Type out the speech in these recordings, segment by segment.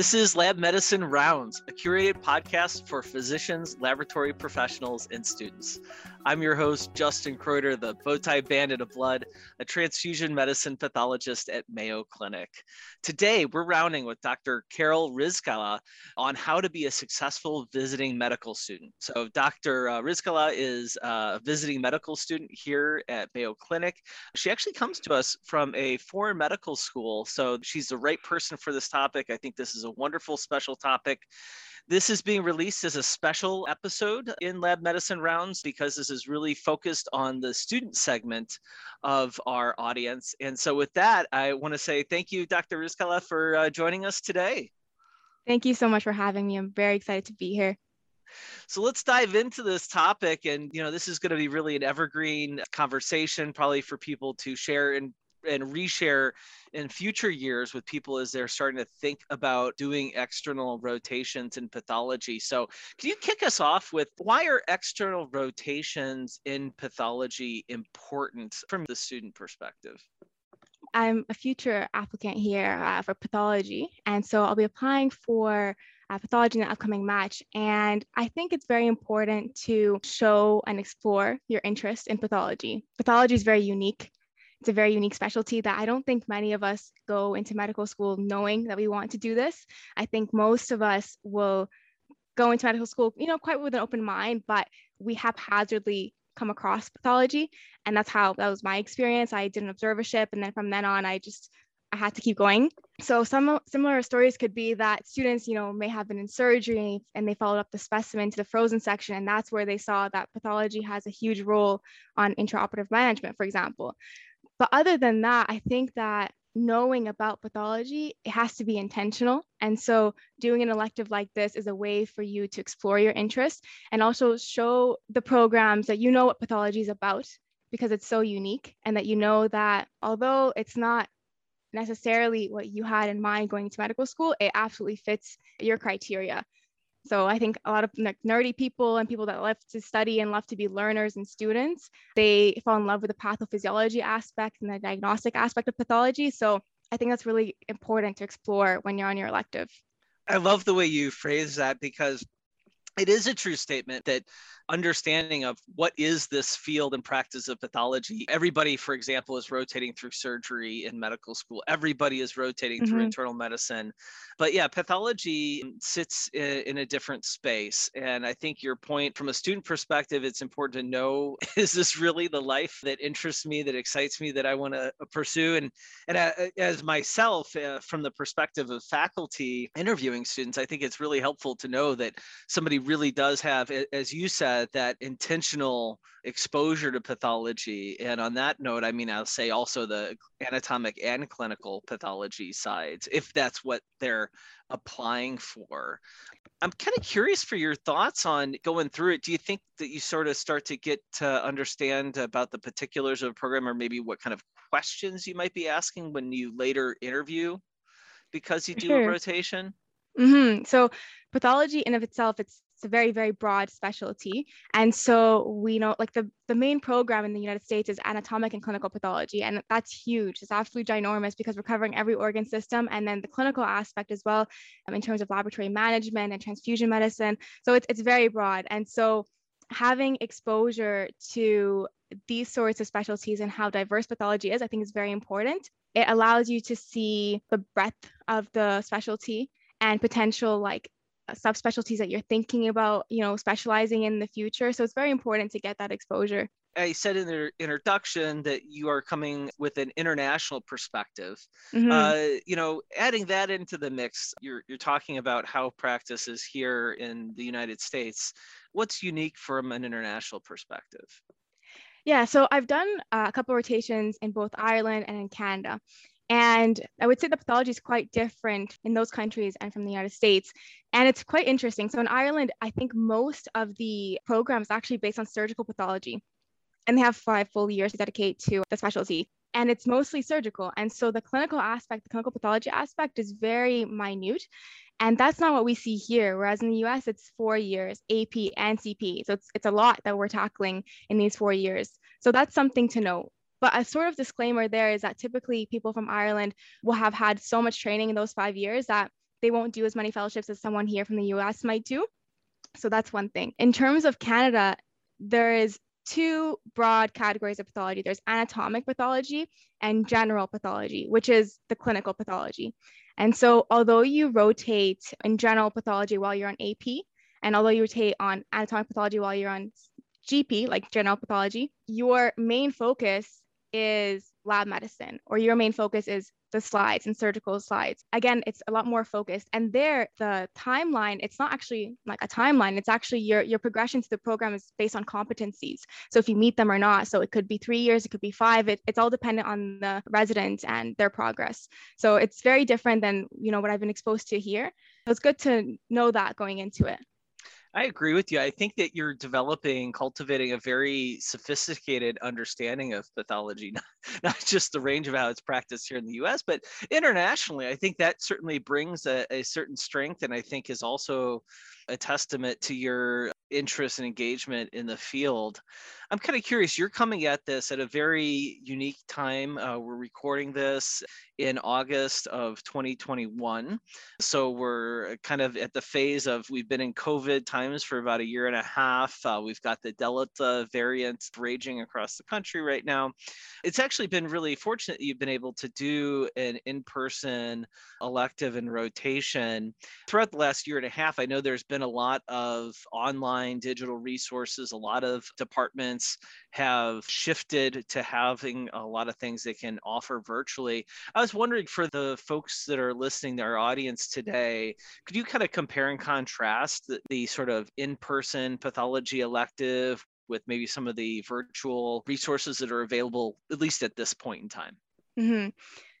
This is Lab Medicine Rounds, a curated podcast for physicians, laboratory professionals, and students. I'm your host, Justin Kreuter, the bowtie bandit of blood, a transfusion medicine pathologist at Mayo Clinic. Today, we're rounding with Dr. Carol Rizkallah on how to be a successful visiting medical student. So, Dr. Uh, Rizkallah is a visiting medical student here at Mayo Clinic. She actually comes to us from a foreign medical school, so she's the right person for this topic. I think this is a wonderful special topic. This is being released as a special episode in Lab Medicine Rounds because this is really focused on the student segment of our audience. And so, with that, I want to say thank you, Dr. Rizkallah, for uh, joining us today. Thank you so much for having me. I'm very excited to be here. So let's dive into this topic. And, you know, this is going to be really an evergreen conversation, probably for people to share and and reshare in future years with people as they're starting to think about doing external rotations in pathology. So, can you kick us off with why are external rotations in pathology important from the student perspective? I'm a future applicant here uh, for pathology, and so I'll be applying for uh, pathology in the upcoming match. And I think it's very important to show and explore your interest in pathology. Pathology is very unique it's a very unique specialty that I don't think many of us go into medical school knowing that we want to do this. I think most of us will go into medical school, you know, quite with an open mind, but we haphazardly come across pathology. And that's how that was my experience. I did an observership. And then from then on, I just I had to keep going. So some similar stories could be that students, you know, may have been in surgery and they followed up the specimen to the frozen section, and that's where they saw that pathology has a huge role on intraoperative management, for example. But other than that, I think that knowing about pathology, it has to be intentional. And so doing an elective like this is a way for you to explore your interest and also show the programs that you know what pathology is about because it's so unique and that you know that although it's not necessarily what you had in mind going to medical school, it absolutely fits your criteria. So I think a lot of like, nerdy people and people that love to study and love to be learners and students, they fall in love with the pathophysiology aspect and the diagnostic aspect of pathology. So I think that's really important to explore when you're on your elective. I love the way you phrase that because it is a true statement that understanding of what is this field and practice of pathology. Everybody for example is rotating through surgery in medical school. Everybody is rotating mm-hmm. through internal medicine. But yeah pathology sits in, in, a different space. And i think your point from a student perspective it's important to know is this really the life that interests me that excites me that i want to uh, pursue? And and uh, as myself uh, from the perspective of faculty interviewing students i think it's really helpful to know that somebody really does have as you said that intentional exposure to pathology. And on that note, I mean, I'll say also the anatomic and clinical pathology sides, if that's what they're applying for. I'm kind of curious for your thoughts on going through it. Do you think that you sort of start to get to understand about the particulars of a program or maybe what kind of questions you might be asking when you later interview because you do sure. a rotation? Mm-hmm. So pathology in of itself, it's it's a very very broad specialty. And so we know like the the main program in the united states is anatomic and clinical pathology and that's huge. It's absolutely ginormous because we're covering every organ system and then the clinical aspect as well um, in terms of laboratory management and transfusion medicine. So it's, it's very broad. And so having exposure to these sorts of specialties and how diverse pathology is i think is very important. It allows you to see the breadth of the specialty and potential like subspecialties that you're thinking about, you know, specializing in the future. So it's very important to get that exposure. I said in the introduction that you are coming with an international perspective. Mm-hmm. Uh, you know, adding that into the mix, you're, you're talking about how practice is here in the United States. What's unique from an international perspective? Yeah, so I've done uh, a couple rotations in both Ireland and in Canada. And I would say the pathology is quite different in those countries and from the United States. And it's quite interesting. So in Ireland, I think most of the program is actually based on surgical pathology. And they have five full years to dedicate to the specialty. And it's mostly surgical. And so the clinical aspect, the clinical pathology aspect is very minute. And that's not what we see here. Whereas in the US, it's four years, AP and CP. So it's, it's a lot that we're tackling in these four years. So that's something to note. But a sort of disclaimer there is that typically people from Ireland will have had so much training in those five years that they won't do as many fellowships as someone here from the US might do. So that's one thing. In terms of Canada, there is two broad categories of pathology there's anatomic pathology and general pathology, which is the clinical pathology. And so, although you rotate in general pathology while you're on AP, and although you rotate on anatomic pathology while you're on GP, like general pathology, your main focus is lab medicine, or your main focus is the slides and surgical slides. Again, it's a lot more focused. And there, the timeline, it's not actually like a timeline. It's actually your, your progression to the program is based on competencies. So if you meet them or not, so it could be three years, it could be five. It, it's all dependent on the resident and their progress. So it's very different than, you know, what I've been exposed to here. So it's good to know that going into it. I agree with you. I think that you're developing, cultivating a very sophisticated understanding of pathology, not, not just the range of how it's practiced here in the US, but internationally. I think that certainly brings a, a certain strength and I think is also a testament to your interest and engagement in the field. I'm kind of curious, you're coming at this at a very unique time. Uh, we're recording this in August of 2021. So we're kind of at the phase of we've been in COVID times for about a year and a half. Uh, we've got the Delta variant raging across the country right now. It's actually been really fortunate that you've been able to do an in person elective and rotation. Throughout the last year and a half, I know there's been a lot of online digital resources, a lot of departments have shifted to having a lot of things they can offer virtually. I was wondering for the folks that are listening to our audience today, could you kind of compare and contrast the, the sort of in person pathology elective with maybe some of the virtual resources that are available, at least at this point in time? Mm-hmm.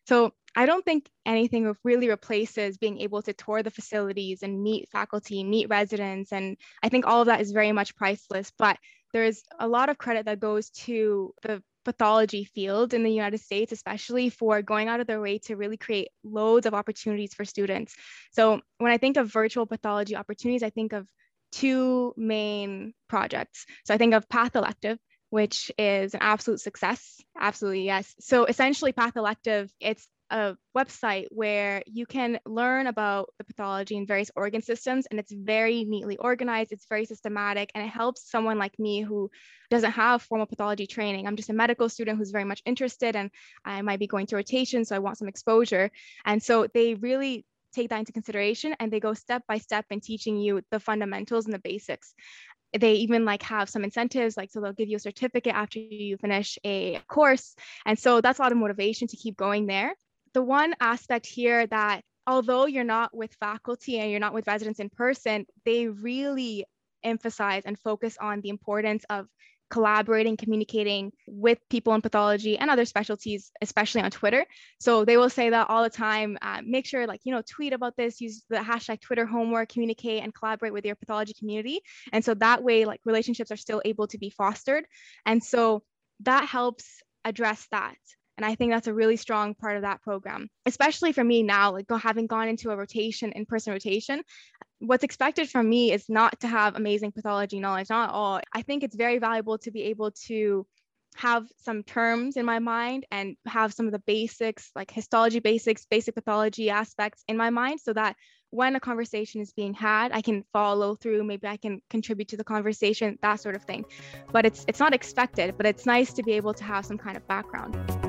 So I don't think anything really replaces being able to tour the facilities and meet faculty, meet residents. And I think all of that is very much priceless. But there's a lot of credit that goes to the pathology field in the United States, especially for going out of their way to really create loads of opportunities for students. So when I think of virtual pathology opportunities, I think of two main projects. So I think of Path Elective, which is an absolute success. Absolutely, yes. So essentially, Path Elective, it's a website where you can learn about the pathology in various organ systems and it's very neatly organized it's very systematic and it helps someone like me who doesn't have formal pathology training i'm just a medical student who's very much interested and i might be going to rotation so i want some exposure and so they really take that into consideration and they go step by step in teaching you the fundamentals and the basics they even like have some incentives like so they'll give you a certificate after you finish a course. And so that's a lot of motivation to keep going there. The one aspect here that although you're not with faculty and you're not with residents in person, they really emphasize and focus on the importance of collaborating, communicating with people in pathology and other specialties, especially on Twitter. So they will say that all the time. Uh, make sure, like, you know, tweet about this, use the hashtag Twitter homework, communicate and collaborate with your pathology community. And so that way, like, relationships are still able to be fostered. And so that helps address that. And I think that's a really strong part of that program, especially for me now, like having gone into a rotation, in person rotation. What's expected from me is not to have amazing pathology knowledge, not all. I think it's very valuable to be able to have some terms in my mind and have some of the basics like histology basics basic pathology aspects in my mind so that when a conversation is being had i can follow through maybe i can contribute to the conversation that sort of thing but it's it's not expected but it's nice to be able to have some kind of background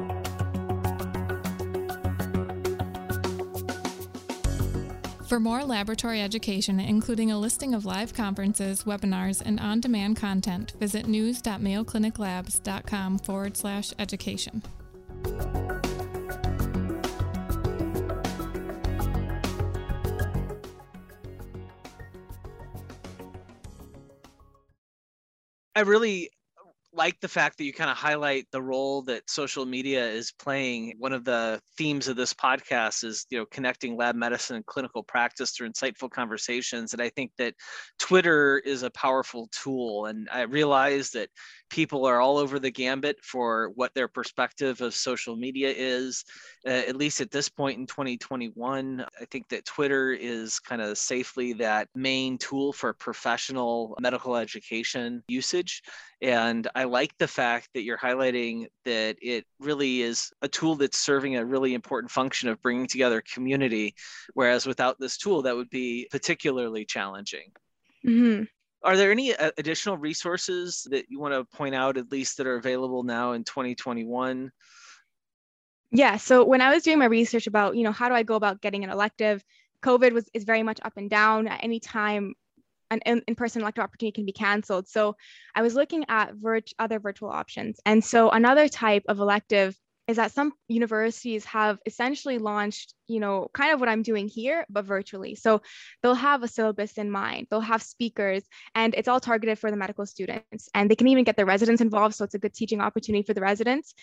For more laboratory education, including a listing of live conferences, webinars, and on demand content, visit news.mayocliniclabs.com forward slash education. I really like the fact that you kind of highlight the role that social media is playing. One of the themes of this podcast is, you know, connecting lab medicine and clinical practice through insightful conversations. And I think that Twitter is a powerful tool. And I realize that people are all over the gambit for what their perspective of social media is. Uh, at least at this point in 2021, I think that Twitter is kind of safely that main tool for professional medical education usage. And I like the fact that you're highlighting that it really is a tool that's serving a really important function of bringing together community, whereas without this tool, that would be particularly challenging. Mm-hmm. Are there any uh, additional resources that you want to point out, at least that are available now in 2021? Yeah. So when I was doing my research about, you know, how do I go about getting an elective, COVID was is very much up and down. At any time, an in-person elective opportunity can be canceled. So I was looking at virt- other virtual options. And so another type of elective is that some universities have essentially launched, you know, kind of what I'm doing here, but virtually. So they'll have a syllabus in mind, they'll have speakers, and it's all targeted for the medical students. And they can even get the residents involved. So it's a good teaching opportunity for the residents.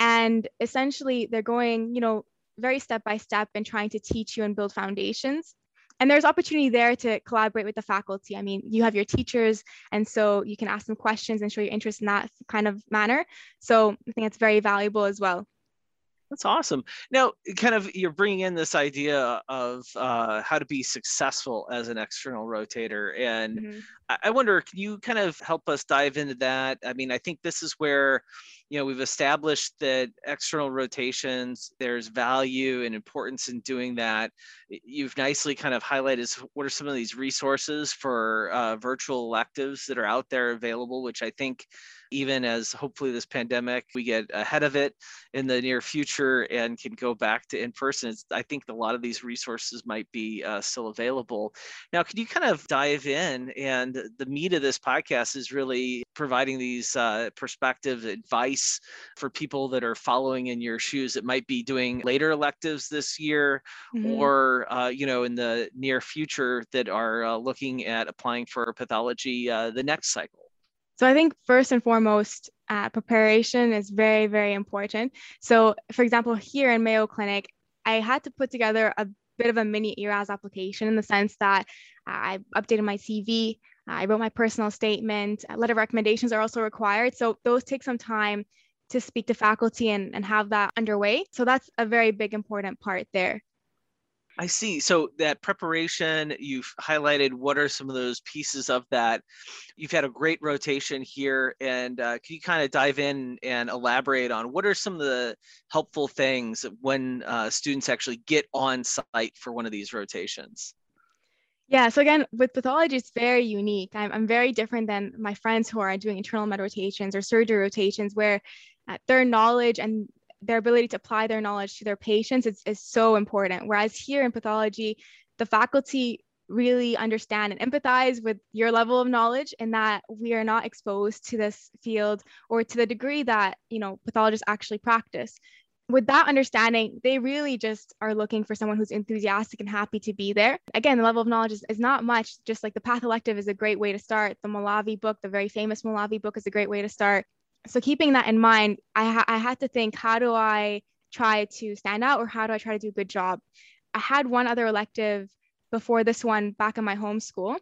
And essentially, they're going, you know, very step by step and trying to teach you and build foundations and there's opportunity there to collaborate with the faculty. I mean, you have your teachers, and so you can ask them questions and show your interest in that kind of manner. So I think it's very valuable as well. That's awesome. Now, kind of, you're bringing in this idea of uh, how to be successful as an external rotator, and mm-hmm. I-, I wonder, can you kind of help us dive into that? I mean, I think this is where you know we've established that external rotations there's value and importance in doing that you've nicely kind of highlighted what are some of these resources for uh, virtual electives that are out there available which i think even as hopefully this pandemic we get ahead of it in the near future and can go back to in person i think a lot of these resources might be uh, still available. Now can you kind of dive in? And the meat of this podcast is really providing these uh, perspective advice for people that are following in your shoes that might be doing later electives this year mm-hmm. or uh, you know in the near future that are uh, looking at applying for pathology uh, the next cycle so I think first and foremost, uh, preparation is very, very important. So for example, here in Mayo Clinic, I had to put together a bit of a mini ERAS application in the sense that I updated my CV, I wrote my personal statement, a letter of recommendations are also required. So those take some time to speak to faculty and, and have that underway. So that's a very big important part there. I see. So that preparation, you've highlighted what are some of those pieces of that. You've had a great rotation here, and uh, can you kind of dive in and elaborate on what are some of the helpful things when uh, students actually get on site for one of these rotations? Yeah, so again, with pathology, it's very unique. I'm, I'm very different than my friends who are doing internal med rotations or surgery rotations, where uh, their knowledge and their ability to apply their knowledge to their patients is, is so important. Whereas here in pathology, the faculty really understand and empathize with your level of knowledge and that we are not exposed to this field or to the degree that you know pathologists actually practice. With that understanding they really just are looking for someone who's enthusiastic and happy to be there. Again the level of knowledge is, is not much. Just like the path elective is a great way to start. The Malavi book the very famous Malavi book is a great way to start so keeping that in mind, I, ha- I had to think, how do I try to stand out or how do I try to do a good job? I had one other elective before this one back in my home school.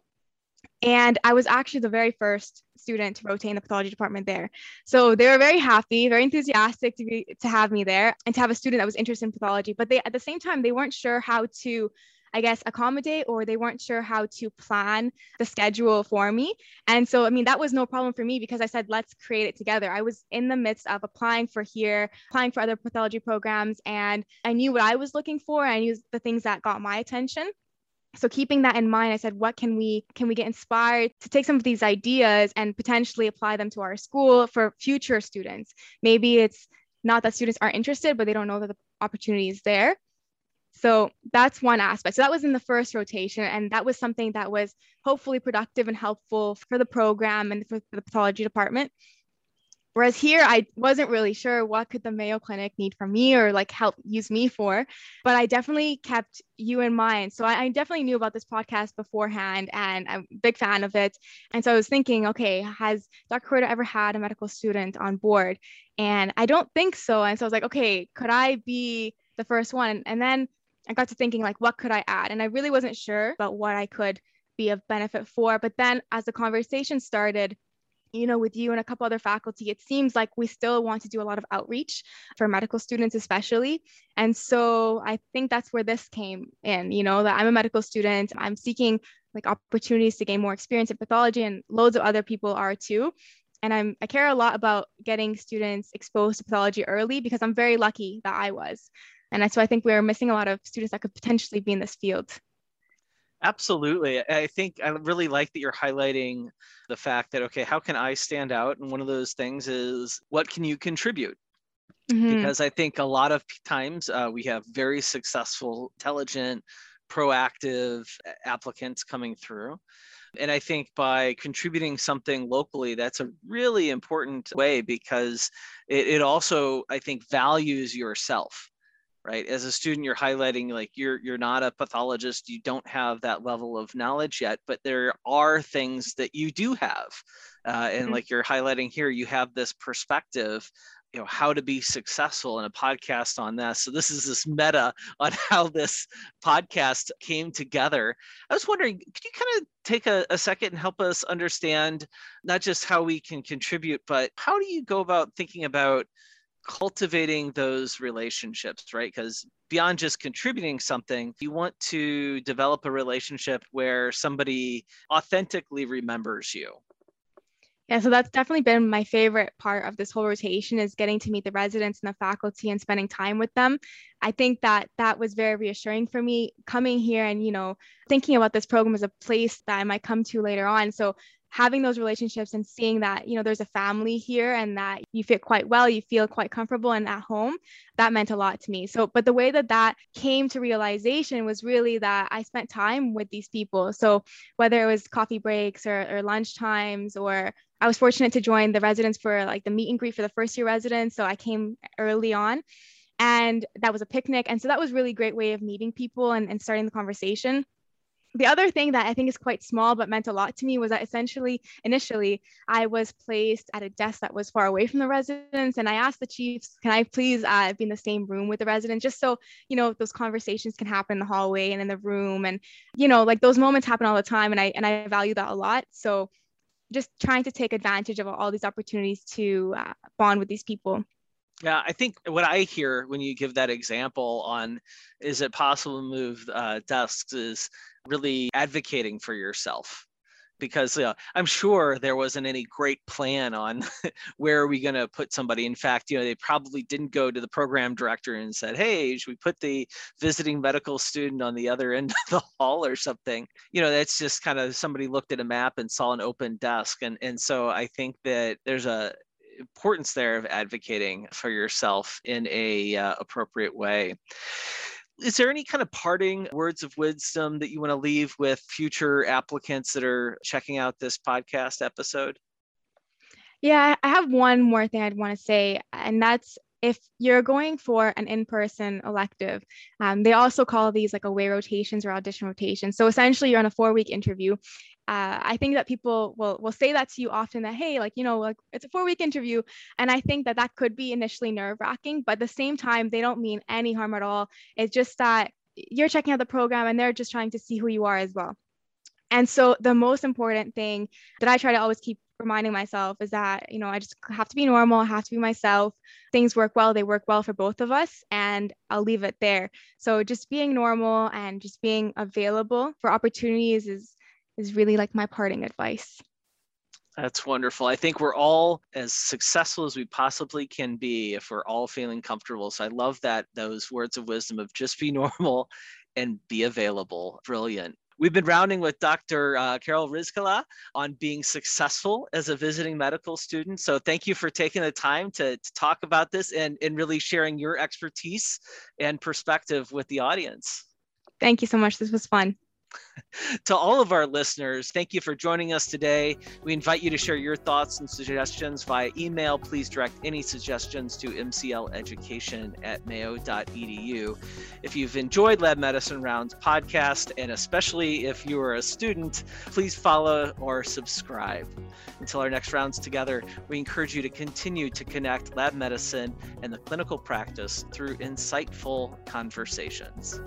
And I was actually the very first student to rotate in the pathology department there. So they were very happy, very enthusiastic to be to have me there and to have a student that was interested in pathology. But they at the same time they weren't sure how to I guess, accommodate or they weren't sure how to plan the schedule for me. And so, I mean, that was no problem for me because I said, let's create it together. I was in the midst of applying for here, applying for other pathology programs, and I knew what I was looking for. I knew the things that got my attention so keeping that in mind i said what can we can we get inspired to take some of these ideas and potentially apply them to our school for future students maybe it's not that students aren't interested but they don't know that the opportunity is there so that's one aspect. So that was in the first rotation, and that was something that was hopefully productive and helpful for the program and for the pathology department. Whereas here, I wasn't really sure what could the Mayo Clinic need from me or like help use me for, but I definitely kept you in mind. So I, I definitely knew about this podcast beforehand, and I'm a big fan of it. And so I was thinking, okay, has Dr. Kreuter ever had a medical student on board? And I don't think so. And so I was like, okay, could I be the first one? And then I got to thinking like, what could I add? And I really wasn't sure about what I could be of benefit for. But then as the conversation started, you know, with you and a couple other faculty, it seems like we still want to do a lot of outreach for medical students, especially. And so I think that's where this came in, you know, that I'm a medical student, I'm seeking like opportunities to gain more experience in pathology, and loads of other people are too. and I'm I care a lot about getting students exposed to pathology early because I'm very lucky that I was. And so I think we're missing a lot of students that could potentially be in this field. Absolutely. I think I really like that you're highlighting the fact that, okay, how can I stand out? And one of those things is what can you contribute? Mm-hmm. Because I think a lot of times uh, we have very successful, intelligent, proactive applicants coming through. And I think by contributing something locally, that's a really important way because it, it also, I think, values yourself right? As a student you're highlighting like you're you're not a pathologist you don't have that level of knowledge yet but there are things that you do have uh, and mm-hmm. like you're highlighting here you have this perspective you know how to be successful in a podcast on this. So this is this meta on how this podcast came together. I was wondering could you kind of take a, a, second and help us understand not just how we can contribute but how do you go about thinking about cultivating those relationships, right? Because beyond just contributing something, you want to develop a relationship where somebody authentically remembers you. Yeah, so that's definitely been my favorite part of this whole rotation is getting to meet the residents and the faculty and spending time with them. I think that that was very reassuring for me coming here and, you know, thinking about this program as a place that I might come to later on. So having those relationships and seeing that you know there's a family here and that you fit quite well you feel quite comfortable and at home that meant a lot to me. So but the way that that came to realization was really that i spent time with these people. So whether it was coffee breaks or, or lunch times or i was fortunate to join the residents for like the meet and greet for the first year residents so i came early on and that was a picnic. And so that was really great way of meeting people and, and starting the conversation the other thing that I think is quite small but meant a lot to me was that essentially, initially, I was placed at a desk that was far away from the residents. And I asked the chiefs, can I please uh, be in the same room with the residents, just so, you know, those conversations can happen in the hallway and in the room. And, you know, like those moments happen all the time. And I, and I value that a lot. So just trying to take advantage of all these opportunities to uh, bond with these people. Yeah, I think what I hear when you give that example on is it possible to move uh, desks is really advocating for yourself because uh, I'm sure there wasn't any great plan on where are we going to put somebody. In fact, you know, they probably didn't go to the program director and said, "Hey, should we put the visiting medical student on the other end of the hall or something?" You know, that's just kind of somebody looked at a map and saw an open desk, and and so I think that there's a importance there of advocating for yourself in a uh, appropriate way is there any kind of parting words of wisdom that you want to leave with future applicants that are checking out this podcast episode? Yeah, I have one more thing I'd want to say, and that's if you're going for an in-person elective, um, they also call these like away rotations or audition rotations. So essentially, you're on a four-week interview. Uh, I think that people will will say that to you often that hey, like you know, like it's a four-week interview, and I think that that could be initially nerve-wracking, but at the same time, they don't mean any harm at all. It's just that you're checking out the program, and they're just trying to see who you are as well. And so the most important thing that I try to always keep reminding myself is that, you know, I just have to be normal, I have to be myself. Things work well, they work well for both of us, and I'll leave it there. So just being normal and just being available for opportunities is is really like my parting advice. That's wonderful. I think we're all as successful as we possibly can be if we're all feeling comfortable. So I love that those words of wisdom of just be normal and be available. Brilliant. We've been rounding with Dr. Uh, Carol Rizkallah on being successful as a visiting medical student. So thank you for taking the time to, to talk about this and, and really sharing your expertise and perspective with the audience. Thank you so much. This was fun. To all of our listeners, thank you for joining us today. We invite you to share your thoughts and suggestions via email. Please direct any suggestions to mcleducation at mayo.edu. If you've enjoyed Lab Medicine Rounds podcast, and especially if you are a student, please follow or subscribe. Until our next rounds together, we encourage you to continue to connect lab medicine and the clinical practice through insightful conversations.